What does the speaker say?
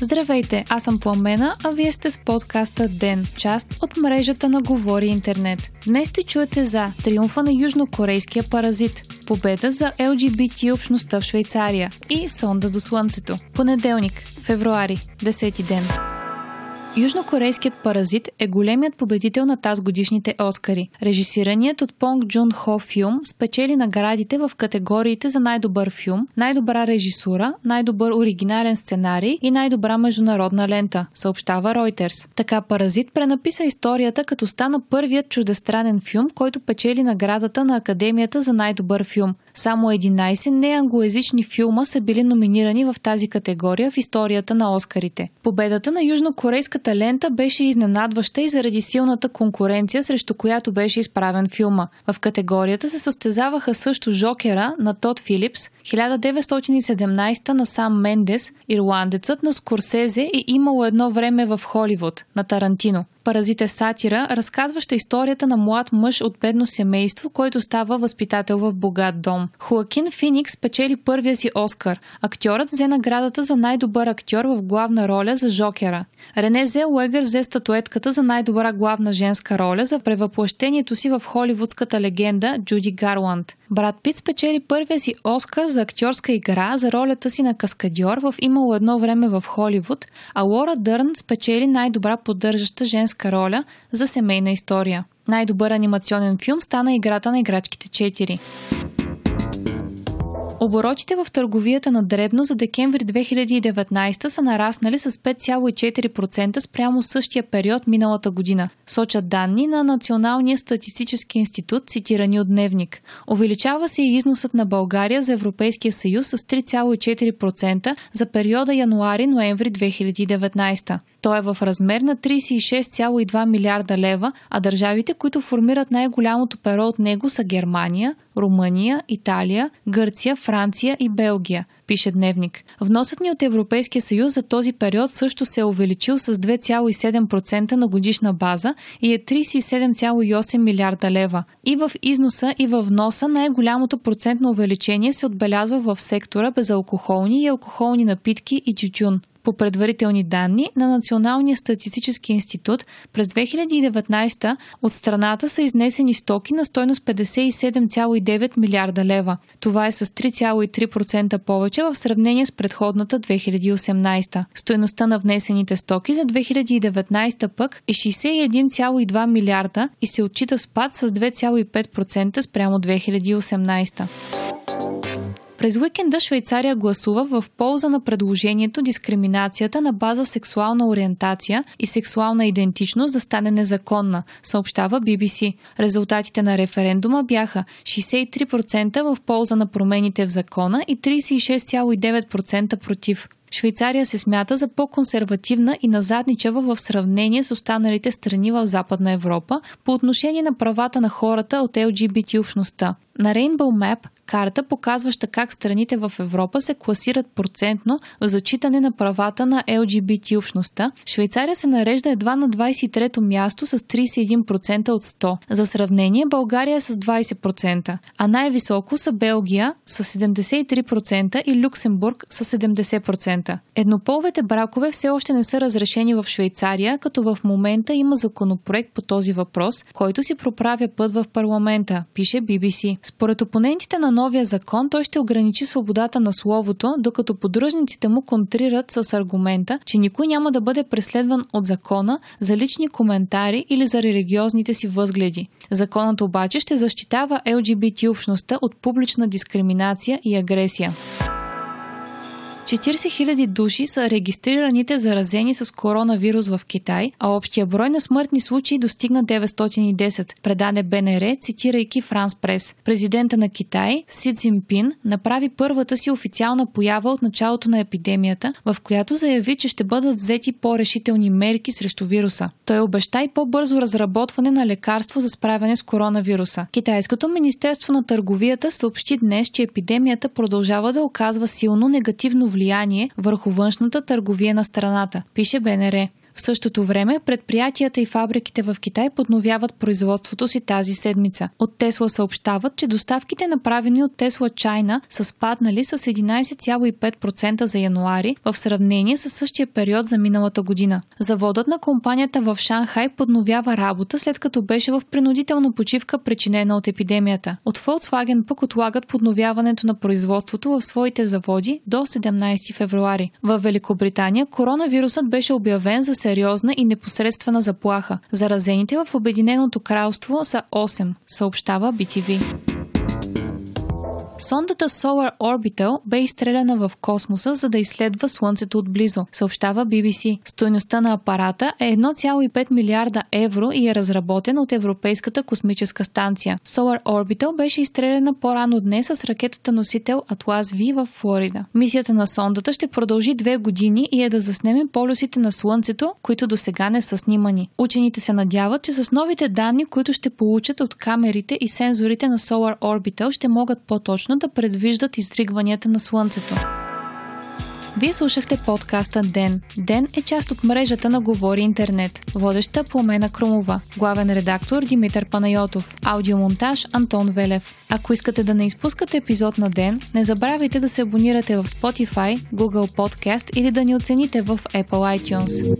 Здравейте, аз съм Пламена, а вие сте с подкаста ДЕН, част от мрежата на Говори Интернет. Днес ще чуете за триумфа на южнокорейския паразит, победа за ЛГБТ общността в Швейцария и сонда до слънцето. Понеделник, февруари, 10 ден. Южнокорейският паразит е големият победител на тази годишните Оскари. Режисираният от Понг Джун Хо филм спечели наградите в категориите за най-добър филм, най-добра режисура, най-добър оригинален сценарий и най-добра международна лента, съобщава Reuters. Така Паразит пренаписа историята като стана първият чуждестранен филм, който печели наградата на Академията за най-добър филм. Само 11 неанглоязични филма са били номинирани в тази категория в историята на Оскарите. Победата на южнокорейската лента беше изненадваща и заради силната конкуренция, срещу която беше изправен филма. В категорията се състезаваха също Жокера на Тод Филипс, 1917 на Сам Мендес, ирландецът на Скорсезе и имало едно време в Холивуд на Тарантино. Паразит е сатира, разказваща историята на млад мъж от бедно семейство, който става възпитател в богат дом. Хуакин Феникс печели първия си Оскар. Актьорът взе наградата за най-добър актьор в главна роля за Жокера. Рене Зелуегър взе статуетката за най-добра главна женска роля за превъплъщението си в холивудската легенда Джуди Гарланд. Брат Пит спечели първия си Оскар за актьорска игра за ролята си на каскадьор в Имало едно време в Холивуд, а Лора Дърн спечели най-добра поддържаща женска роля за семейна история. Най-добър анимационен филм стана Играта на играчките 4. Оборотите в търговията на дребно за декември 2019 са нараснали с 5,4% спрямо същия период миналата година, сочат данни на Националния статистически институт, цитирани от Дневник. Увеличава се и износът на България за Европейския съюз с 3,4% за периода януари-ноември 2019. Той е в размер на 36,2 милиарда лева, а държавите, които формират най-голямото перо от него са Германия, Румъния, Италия, Гърция, Франция и Белгия, пише Дневник. Вносът ни от Европейския съюз за този период също се е увеличил с 2,7% на годишна база и е 37,8 милиарда лева. И в износа и в вноса най-голямото процентно увеличение се отбелязва в сектора безалкохолни и алкохолни напитки и тютюн. По предварителни данни на Националния статистически институт през 2019 от страната са изнесени стоки на стойност 57,9 милиарда лева. Това е с 3,3% повече в сравнение с предходната 2018. Стоеността на внесените стоки за 2019 пък е 61,2 милиарда и се отчита спад с 2,5% спрямо 2018. През уикенда Швейцария гласува в полза на предложението дискриминацията на база сексуална ориентация и сексуална идентичност да стане незаконна, съобщава BBC. Резултатите на референдума бяха 63% в полза на промените в закона и 36,9% против. Швейцария се смята за по-консервативна и назадничава в сравнение с останалите страни в Западна Европа по отношение на правата на хората от ЛГБТ общността. На Rainbow Map карта, показваща как страните в Европа се класират процентно в зачитане на правата на ЛГБТ общността, Швейцария се нарежда едва на 23-то място с 31% от 100. За сравнение, България е с 20%, а най-високо са Белгия с 73% и Люксембург с 70%. Еднополовете бракове все още не са разрешени в Швейцария, като в момента има законопроект по този въпрос, който си проправя път в парламента, пише BBC. Според опонентите на новия закон, той ще ограничи свободата на словото, докато подръжниците му контрират с аргумента, че никой няма да бъде преследван от закона за лични коментари или за религиозните си възгледи. Законът обаче ще защитава ЛГБТ общността от публична дискриминация и агресия. 40 000 души са регистрираните заразени с коронавирус в Китай, а общия брой на смъртни случаи достигна 910, предаде БНР, цитирайки Франс Прес. Президента на Китай, Си Цзинпин, направи първата си официална поява от началото на епидемията, в която заяви, че ще бъдат взети по-решителни мерки срещу вируса. Той обеща и по-бързо разработване на лекарство за справяне с коронавируса. Китайското министерство на търговията съобщи днес, че епидемията продължава да оказва силно негативно влияние върху външната търговия на страната, пише БНР. В същото време, предприятията и фабриките в Китай подновяват производството си тази седмица. От Тесла съобщават, че доставките направени от Тесла Чайна са спаднали с 11,5% за януари в сравнение с същия период за миналата година. Заводът на компанията в Шанхай подновява работа след като беше в принудителна почивка причинена от епидемията. От Volkswagen пък отлагат подновяването на производството в своите заводи до 17 февруари. В Великобритания коронавирусът беше обявен за сериозна и непосредствена заплаха. Заразените в Обединеното кралство са 8, съобщава BTV. Сондата Solar Orbital бе изстреляна в космоса, за да изследва Слънцето отблизо, съобщава BBC. Стоеността на апарата е 1,5 милиарда евро и е разработен от Европейската космическа станция. Solar Orbital беше изстреляна по-рано днес с ракетата носител Atlas V в Флорида. Мисията на сондата ще продължи две години и е да заснеме полюсите на Слънцето, които до сега не са снимани. Учените се надяват, че с новите данни, които ще получат от камерите и сензорите на Solar Orbital, ще могат по-точно точно да предвиждат изригванията на Слънцето. Вие слушахте подкаста Ден. Ден е част от мрежата на Говори Интернет. Водеща Пламена Крумова. Главен редактор Димитър Панайотов. Аудиомонтаж Антон Велев. Ако искате да не изпускате епизод на Ден, не забравяйте да се абонирате в Spotify, Google Podcast или да ни оцените в Apple iTunes.